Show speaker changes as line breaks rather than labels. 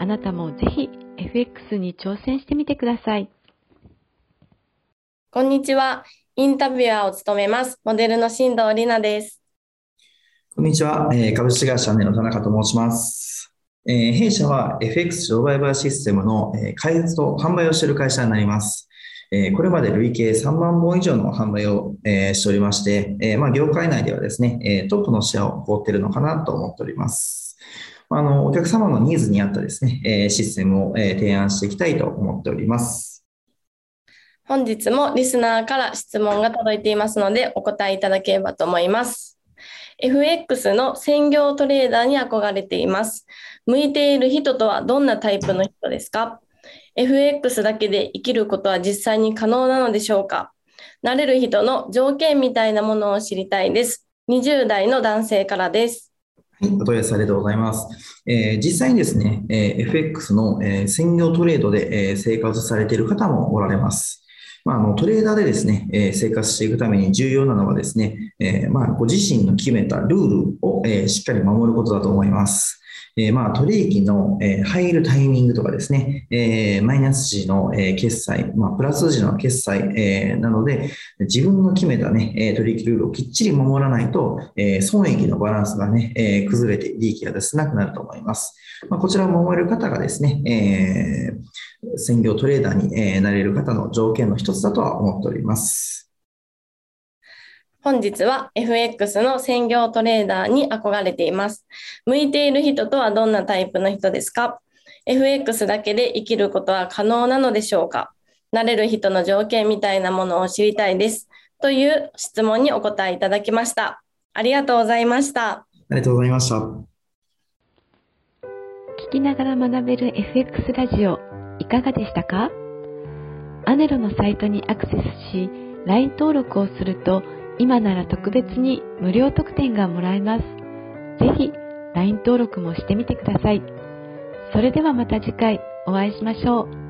あなたもぜひ FX に挑戦してみてください。
こんにちは。インタビュアーを務めます。モデルの新藤里奈です。
こんにちは。えー、株式会社ネの田中と申します。えー、弊社は FX 自動売買システムの、えー、開発と販売をしている会社になります。えー、これまで累計3万本以上の販売を、えー、しておりまして、えーまあ、業界内ではですね、えー、トップのシェアを誇っているのかなと思っております。あのお客様のニーズに合ったですね、え、システムを、え、提案していきたいと思っております。
本日もリスナーから質問が届いていますのでお答えいただければと思います。FX の専業トレーダーに憧れています。向いている人とはどんなタイプの人ですか ?FX だけで生きることは実際に可能なのでしょうか？なれる人の条件みたいなものを知りたいです。20代の男性からです。
はい、お問い合わせありがとうございます。えー、実際にですね、えー、FX の、えー、専業トレードで、えー、生活されている方もおられます。まあ、あのトレーダーでですね、えー、生活していくために重要なのはですね、えー、まあ、ご自身の決めたルールを、えー、しっかり守ることだと思います。えー、まあ、取引の、えー、入るタイミングとかですね、えー、マイナス時の、え決済、まあ、プラス時の決済、えなので、自分の決めたね、え取引ルールをきっちり守らないと、え損益のバランスがね、え崩れて利益が出せなくなると思います。まあ、こちらを守れる方がですね、え専業トレーダーに、えなれる方の条件の一つだとは思っております。
本日は FX の専業トレーダーに憧れています。向いている人とはどんなタイプの人ですか ?FX だけで生きることは可能なのでしょうか？なれる人の条件みたいなものを知りたいです。という質問にお答えいただきました。ありがとうございました。あ
りがとうございました。聞
きながら学べる FX ラジオ、いかがでしたか？アネロのサイトにアクセスし、LINE 登録をすると、今なら特別に無料特典がもらえます。ぜひ LINE 登録もしてみてください。それではまた次回お会いしましょう。